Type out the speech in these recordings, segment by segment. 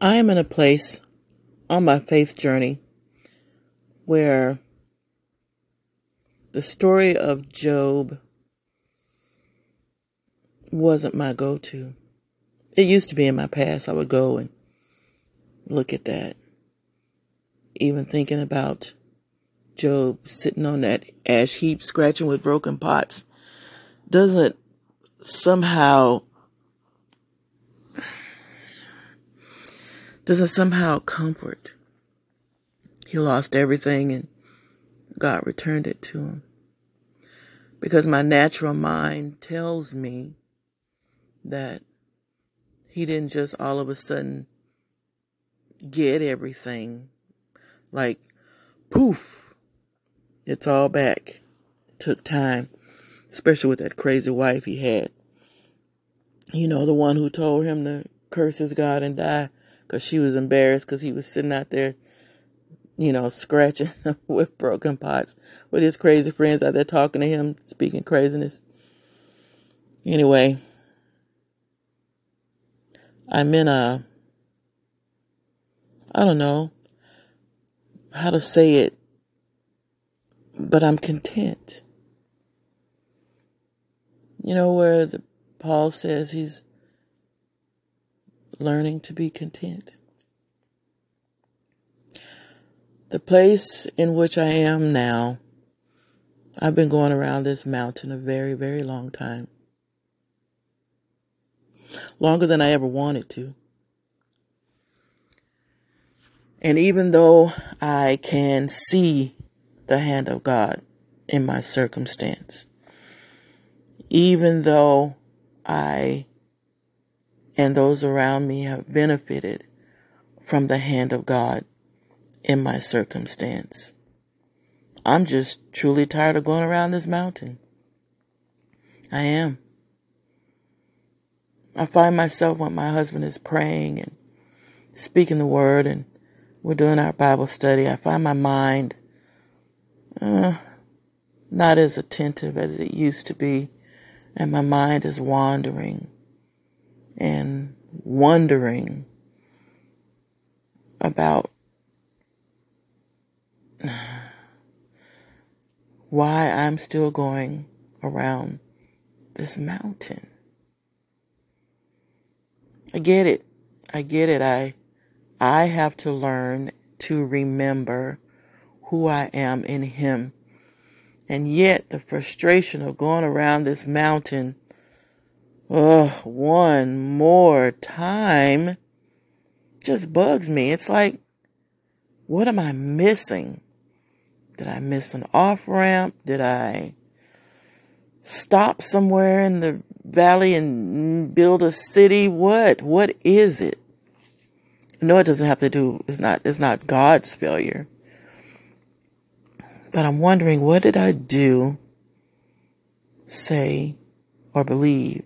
I am in a place on my faith journey where the story of Job wasn't my go to. It used to be in my past. I would go and look at that. Even thinking about Job sitting on that ash heap, scratching with broken pots, doesn't somehow doesn't somehow comfort. He lost everything and God returned it to him. Because my natural mind tells me that he didn't just all of a sudden get everything. Like, poof, it's all back. It took time, especially with that crazy wife he had. You know, the one who told him to curse his God and die because she was embarrassed because he was sitting out there, you know, scratching with broken pots with his crazy friends out there talking to him, speaking craziness. Anyway, I'm in a, I don't know how to say it, but I'm content. You know, where the, Paul says he's learning to be content. The place in which I am now, I've been going around this mountain a very, very long time. Longer than I ever wanted to. And even though I can see the hand of God in my circumstance, even though I and those around me have benefited from the hand of God in my circumstance. I'm just truly tired of going around this mountain. I am. I find myself when my husband is praying and speaking the word and we're doing our Bible study, I find my mind uh, not as attentive as it used to be, and my mind is wandering and wondering about why I'm still going around this mountain. I get it. I get it. I I have to learn to remember who I am in him. And yet the frustration of going around this mountain Ugh, one more time just bugs me. It's like, what am I missing? Did I miss an off ramp? Did I stop somewhere in the valley and build a city? What? What is it? No, it doesn't have to do, it's not, it's not God's failure. But I'm wondering, what did I do, say, or believe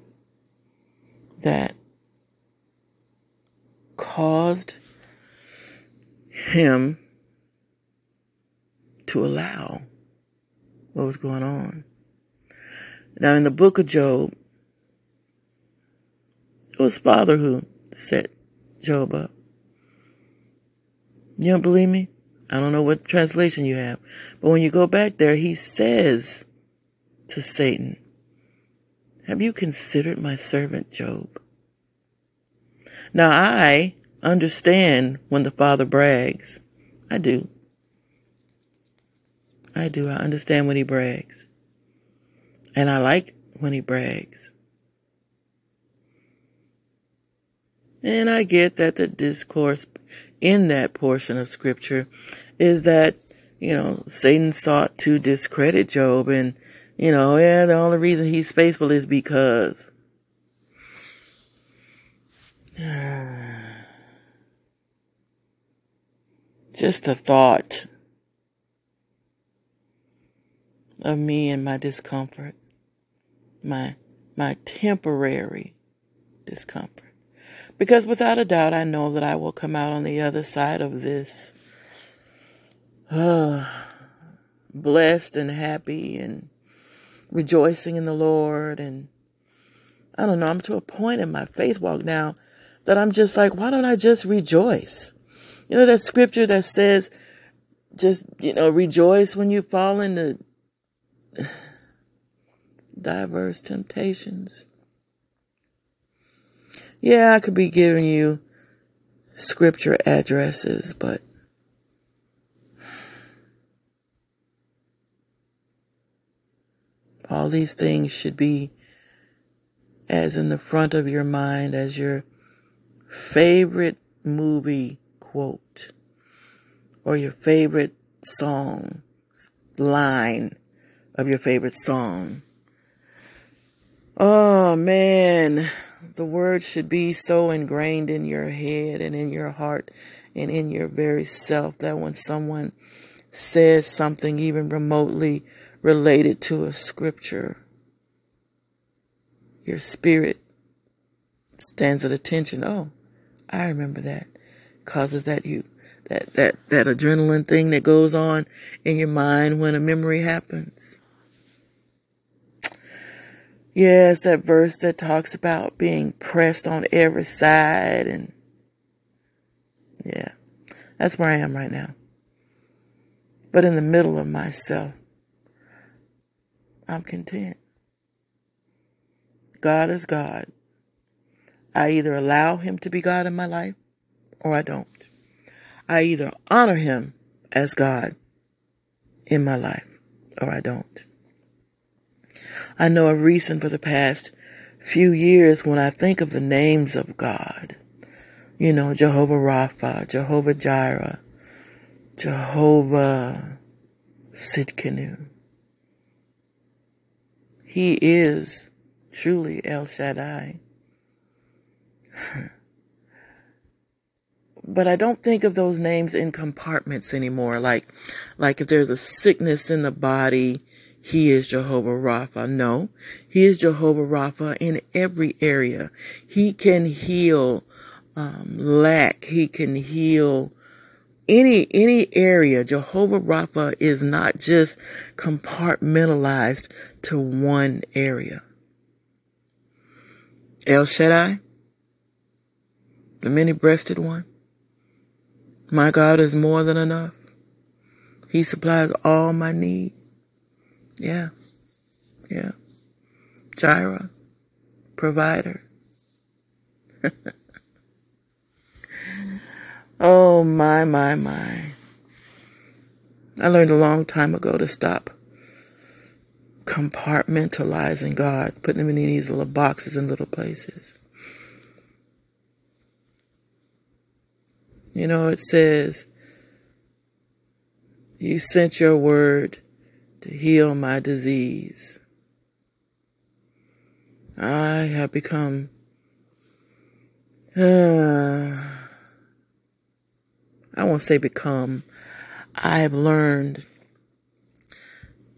that caused him to allow what was going on. Now, in the book of Job, it was Father who set Job up. You don't believe me? I don't know what translation you have. But when you go back there, he says to Satan, have you considered my servant Job? Now I understand when the father brags. I do. I do. I understand when he brags. And I like when he brags. And I get that the discourse in that portion of scripture is that, you know, Satan sought to discredit Job and you know, yeah, the only reason he's faithful is because. Just the thought of me and my discomfort, my, my temporary discomfort. Because without a doubt, I know that I will come out on the other side of this, uh, blessed and happy and rejoicing in the Lord. And I don't know, I'm to a point in my faith walk now. that I'm just like, why don't I just rejoice? You know, that scripture that says, just, you know, rejoice when you fall into diverse temptations. Yeah, I could be giving you scripture addresses, but all these things should be as in the front of your mind as your favorite movie quote or your favorite song line of your favorite song. Oh man, the word should be so ingrained in your head and in your heart and in your very self that when someone says something even remotely related to a scripture, your spirit stands at attention. Oh, I remember that. Causes that you that that that adrenaline thing that goes on in your mind when a memory happens. Yes, that verse that talks about being pressed on every side and yeah. That's where I am right now. But in the middle of myself, I'm content. God is God. I either allow him to be God in my life or I don't. I either honor him as God in my life or I don't. I know a reason for the past few years when I think of the names of God. You know, Jehovah Rapha, Jehovah Jireh, Jehovah Tsidkenu. He is truly El Shaddai. but I don't think of those names in compartments anymore. Like, like if there's a sickness in the body, he is Jehovah Rapha. No, he is Jehovah Rapha in every area. He can heal um, lack. He can heal any any area. Jehovah Rapha is not just compartmentalized to one area. El Shaddai, the many-breasted one. My God is more than enough. He supplies all my need. Yeah. Yeah. Jireh, provider. oh, my, my, my. I learned a long time ago to stop compartmentalizing God, putting him in these little boxes and little places. You know, it says, You sent your word to heal my disease. I have become uh, I won't say become. I've learned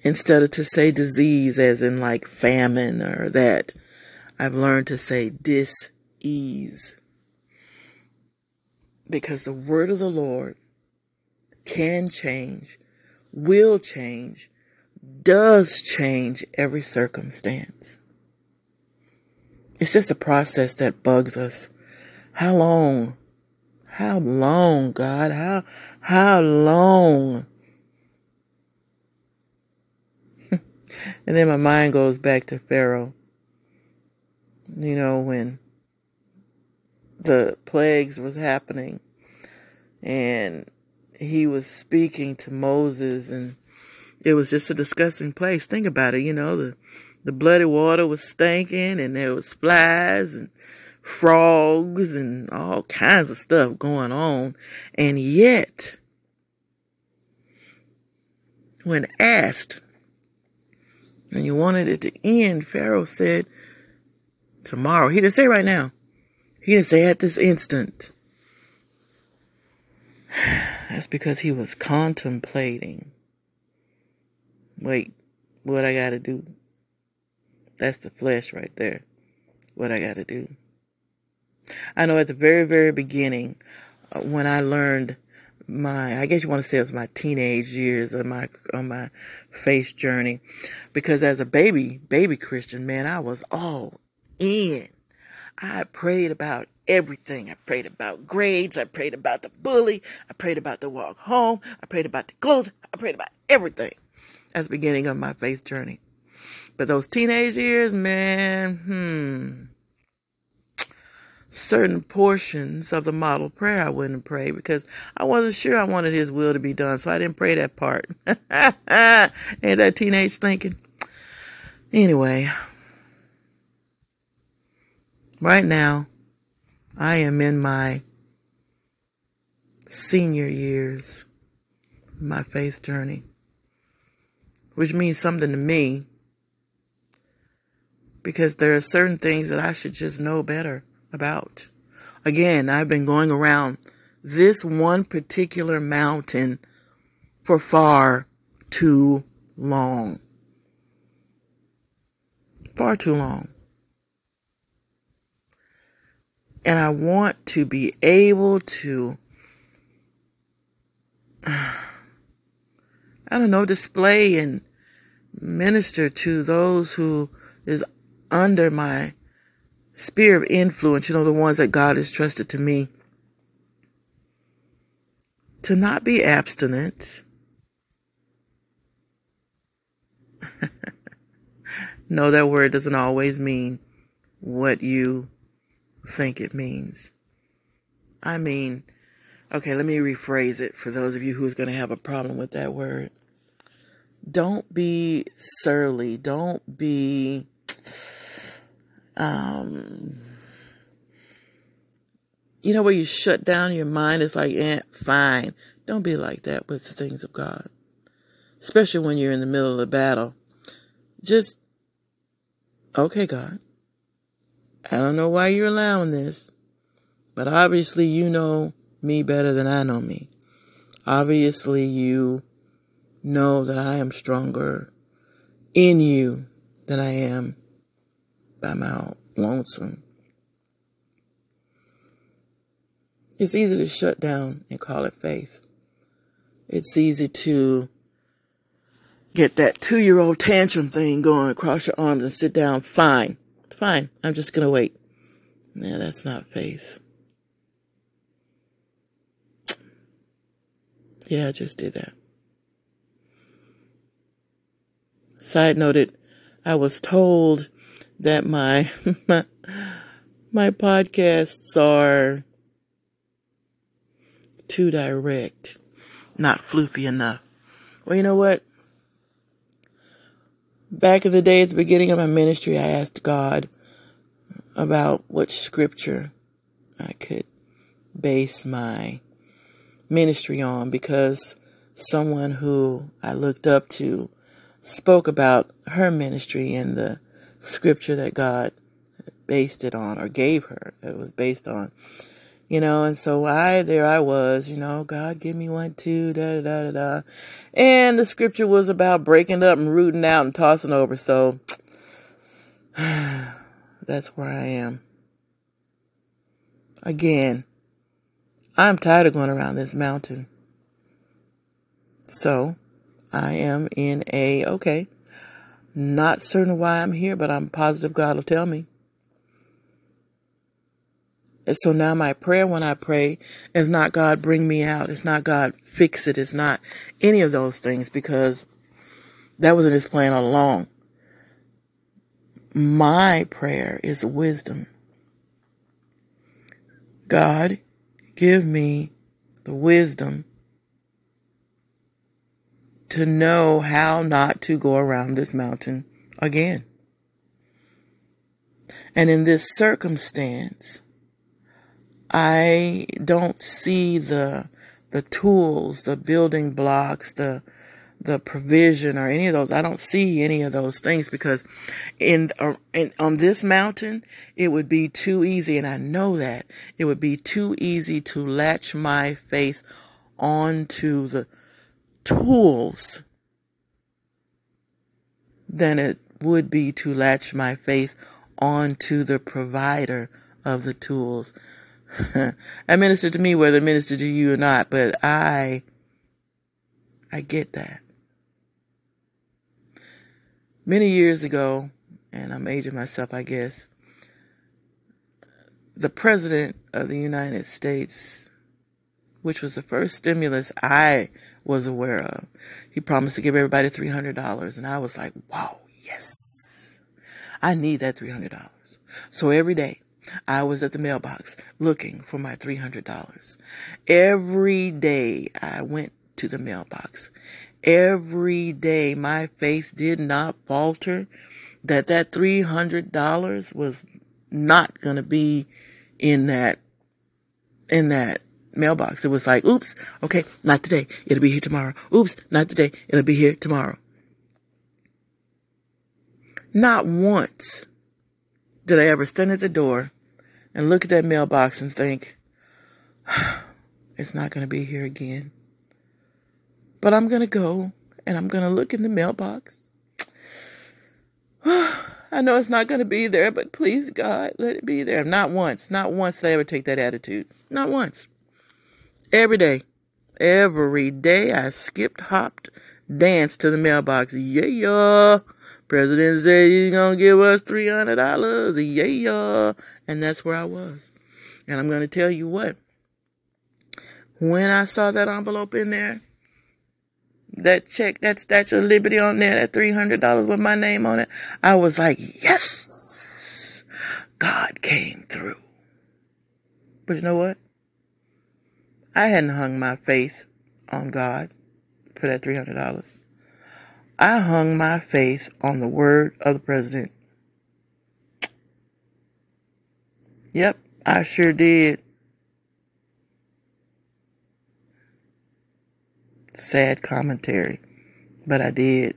instead of to say disease as in like famine or that, I've learned to say dis-ease. Because the word of the Lord can change, will change, does change every circumstance. It's just a process that bugs us. How long? How long, God? How, how long? and then my mind goes back to Pharaoh. You know, when the plagues was happening and he was speaking to Moses and it was just a disgusting place. Think about it, you know, the the bloody water was stinking and there was flies and frogs and all kinds of stuff going on. And yet, when asked, and you wanted it to end, Pharaoh said, tomorrow. He didn't say right now. He didn't say at this instant. That's because he was contemplating. Wait, what I gotta do? That's the flesh right there. What I gotta do. I know at the very, very beginning, uh, when I learned my, I guess you want to say it was my teenage years of my, on my faith journey, because as a baby, baby Christian, man, I was all in. I prayed about everything. I prayed about grades. I prayed about the bully. I prayed about the walk home. I prayed about the clothes. I prayed about everything. That's the beginning of my faith journey. But those teenage years, man, hmm. Certain portions of the model prayer I wouldn't pray because I wasn't sure I wanted his will to be done, so I didn't pray that part. Ain't that teenage thinking? Anyway, right now, I am in my senior years, my faith journey, which means something to me because there are certain things that I should just know better about. Again, I've been going around this one particular mountain for far too long. Far too long. And I want to be able to, I don't know, display and minister to those who is under my sphere of influence, you know, the ones that God has trusted to me, to not be abstinent. no, that word doesn't always mean what you think it means. I mean, okay, let me rephrase it for those of you who's going to have a problem with that word. Don't be surly. Don't be um, you know, where you shut down your mind, it's like, eh, fine. Don't be like that with the things of God, especially when you're in the middle of the battle. Just, okay, God, I don't know why you're allowing this, but obviously you know me better than I know me. Obviously, you know that I am stronger in you than I am by my lonesome. It's easy to shut down and call it faith. It's easy to get that two year old tantrum thing going across your arms and sit down. Fine. Fine. I'm just going to wait. Yeah, that's not faith. Yeah, I just did that. Side noted, I was told that my my podcasts are too direct, not floofy enough. Well, you know what? Back in the day, at the beginning of my ministry, I asked God about which scripture I could base my ministry on because someone who I looked up to spoke about her ministry and the scripture that God based it on or gave her. It was based on you know and so i there i was you know god give me one da da da da da. And the scripture was about breaking up and rooting out and tossing over. So that's where i am. Again i'm tired of going around this mountain. So i am in a okay not certain why I'm here, but I'm positive God will tell me. And so now my prayer when I pray is not God bring me out. It's not God fix it. It's not any of those things because that wasn't his plan all along. My prayer is wisdom. God, give me the wisdom to know how not to go around this mountain again. And in this circumstance, I don't see the the tools, the building blocks, the the provision or any of those. I don't see any of those things because in, uh, in on this mountain it would be too easy and I know that it would be too easy to latch my faith onto the tools than it would be to latch my faith onto the provider of the tools. I minister to me whether minister to you or not, but I I get that. Many years ago, and I'm aging myself, I guess, the President of the United States, which was the first stimulus I was aware of, he promised to give everybody $300. And I was like, wow, yes, I need that $300. So every day I was at the mailbox looking for my $300. Every day I went to the mailbox. Every day my faith did not falter that that $300 was not going to be in that in that mailbox. It was like, oops, okay, not today. It'll be here tomorrow. Oops, not today. It'll be here tomorrow. Not once did I ever stand at the door and look at that mailbox and think, it's not going to be here again. But I'm going to go and I'm going to look in the mailbox. I know it's not going to be there, but please, God, let it be there. Not once, not once did I ever take that attitude. Not once. Every day, every day I skipped, hopped, danced to the mailbox. Yeah, yeah. President said he's gonna give us three hundred dollars. Yeah, yeah. and that's where I was. And I'm gonna tell you what. When I saw that envelope in there, that check, that Statue of Liberty on there, that three hundred dollars with my name on it, I was like, yes, God came through. But you know what? I hadn't hung my faith on God for that three hundred dollars. I hung my faith on the word of the president. Yep, I sure did. Sad commentary, but I did.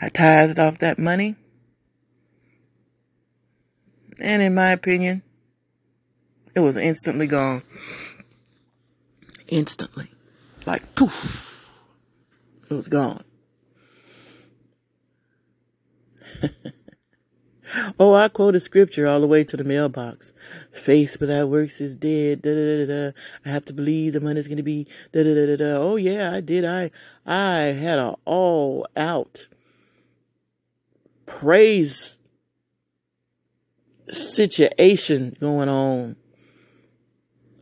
I tithed off that money. And in my opinion, it was instantly gone. Instantly. Like poof. It was gone. oh, I quote a scripture all the way to the mailbox. Faith without works is dead. Da, da, da, I have to believe the money's going to be. Da, da, da, da, Oh yeah, I did. I I had a all out praise situation going on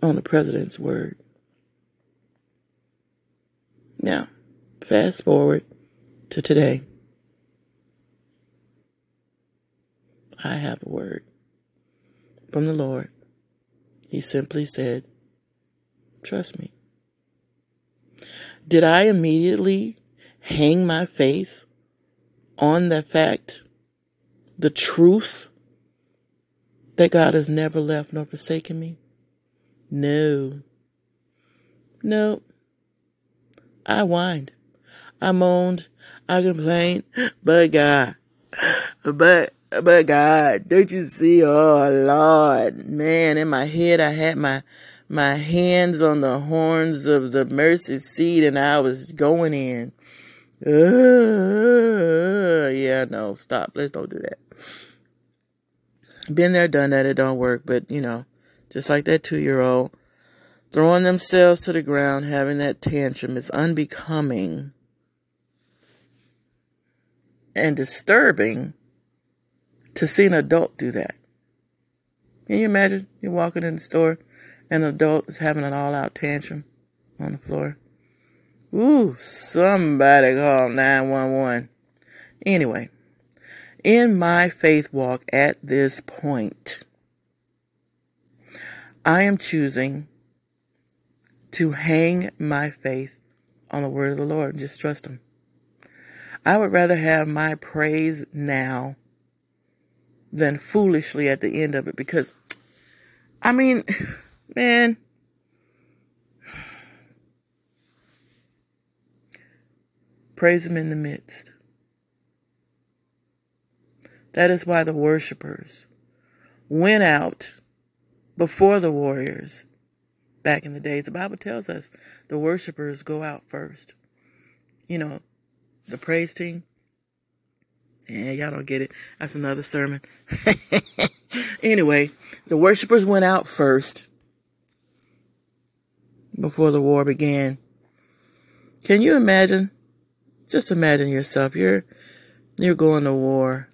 on the president's word. Now. Fast forward to today. I have a word from the Lord. He simply said, Trust me. Did I immediately hang my faith on the fact, the truth, that God has never left nor forsaken me? No. No. I whined. I moaned, I complained, but God, but but God, don't you see? Oh Lord, man, in my head I had my my hands on the horns of the mercy seat, and I was going in. Uh, yeah, no, stop. Let's don't do that. Been there, done that. It don't work, but you know, just like that two year old throwing themselves to the ground, having that tantrum is unbecoming and disturbing to see an adult do that. Can you imagine you're walking in the store and an adult is having an all out tantrum on the floor? Ooh, somebody call 911. Anyway, in my faith walk at this point, I am choosing to hang my faith on the word of the Lord. Just trust Him. I would rather have my praise now than foolishly at the end of it because, I mean, man, praise Him in the midst. That is why the worshipers went out before the warriors back in the days. The Bible tells us the worshipers go out first. You know, the praise team. Yeah, y'all don't get it. That's another sermon. anyway, the worshipers went out first before the war began. Can you imagine? Just imagine yourself. You're you're going to war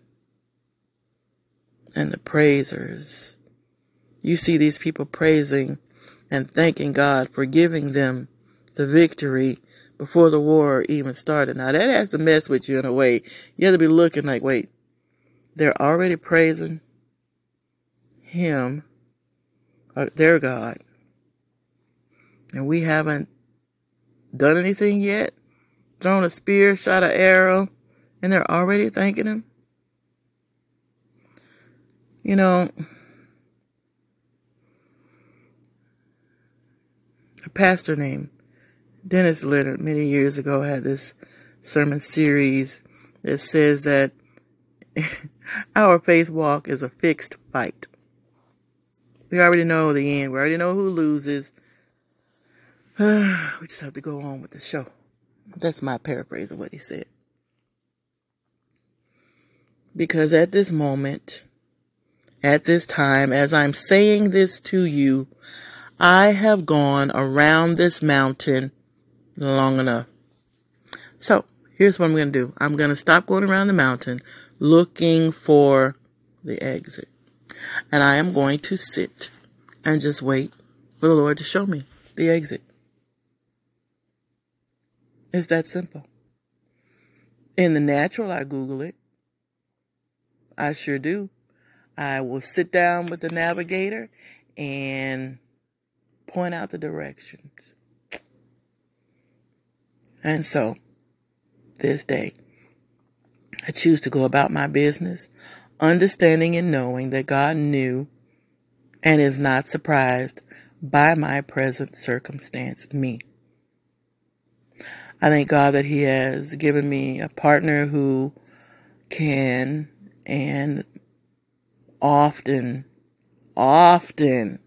and the praisers you see these people praising and thanking God for giving them the victory before the war even started. Now that has to mess with you in a way. You have to be looking like, wait, they're already praising him, uh, their God, and we haven't done anything yet, thrown a spear, shot an arrow, and they're already thanking him. You know, pastor named Dennis Leonard many years ago had this sermon series that says that our faith walk is a fixed fight. We already know the end. We already know who loses. we just have to go on with the show. That's my paraphrase of what he said. Because at this moment, at this time, as I'm saying this to you, I have gone around this mountain long enough. So, here's what I'm going to do I'm going to stop going around the mountain looking for the exit. And I am going to sit and just wait for the Lord to show me the exit. It's that simple. In the natural, I Google it. I sure do. I will sit down with the navigator and point out the directions. And so, this day, I choose to go about my business, understanding and knowing that God knew and is not surprised by my present circumstance, me. I thank God that He has given me a partner who can and often, often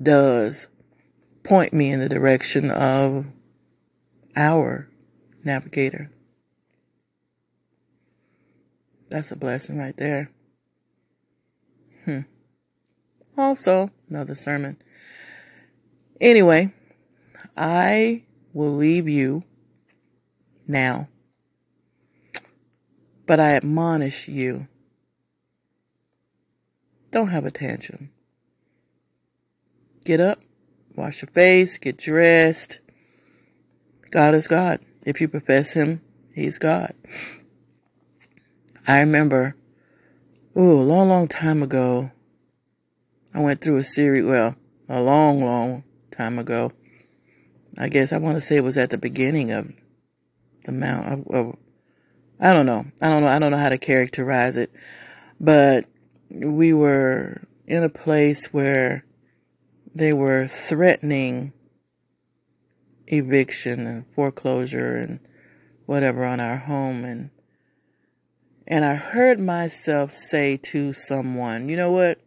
does point me in the direction of our navigator. That's a blessing right there. Hmm. Also, another sermon. Anyway, I will leave you now. But I admonish you don't have a tantrum. Get up, wash your face, get dressed. God is God. If you profess Him, He's God. I remember, ooh, a long, long time ago, I went through a series, well, a long, long time ago. I guess I want to say it was at the beginning of the mount of I don't know. I don't know. I don't know how to characterize it, but we were in a place where they were threatening eviction and foreclosure and whatever on our home and and I heard myself say to someone, you know what?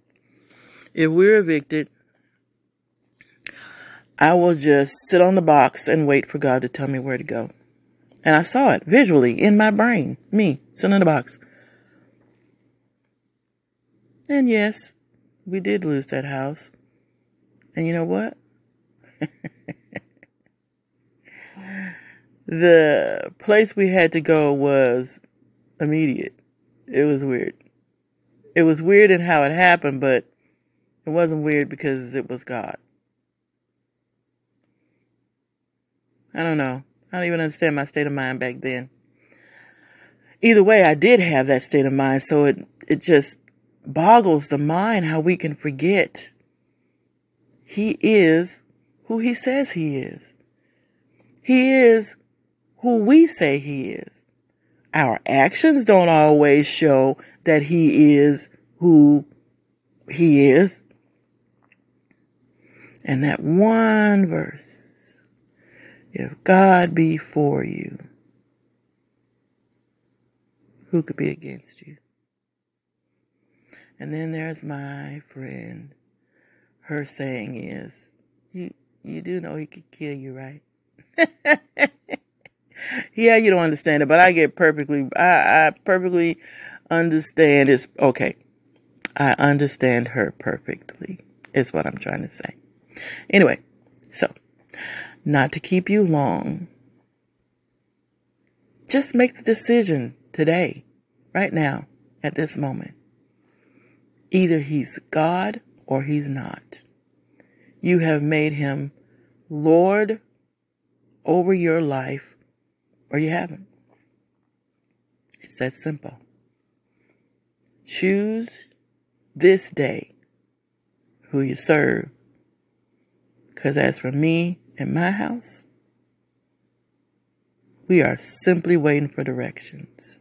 If we're evicted, I will just sit on the box and wait for God to tell me where to go. And I saw it visually in my brain, me sitting in the box. And yes, we did lose that house. And you know what? the place we had to go was immediate. It was weird. It was weird in how it happened, but it wasn't weird because it was God. I don't know. I don't even understand my state of mind back then. Either way, I did have that state of mind, so it it just boggles the mind how we can forget he is who he says he is. He is who we say he is. Our actions don't always show that he is who he is. And that one verse, if God be for you, who could be against you? And then there's my friend. Her saying is, you, you do know he could kill you, right? yeah, you don't understand it, but I get perfectly, I, I perfectly understand it's okay. I understand her perfectly, is what I'm trying to say. Anyway, so, not to keep you long, just make the decision today, right now, at this moment. Either he's God or he's not. You have made him Lord over your life or you haven't. It's that simple. Choose this day who you serve. Because as for me and my house, we are simply waiting for directions.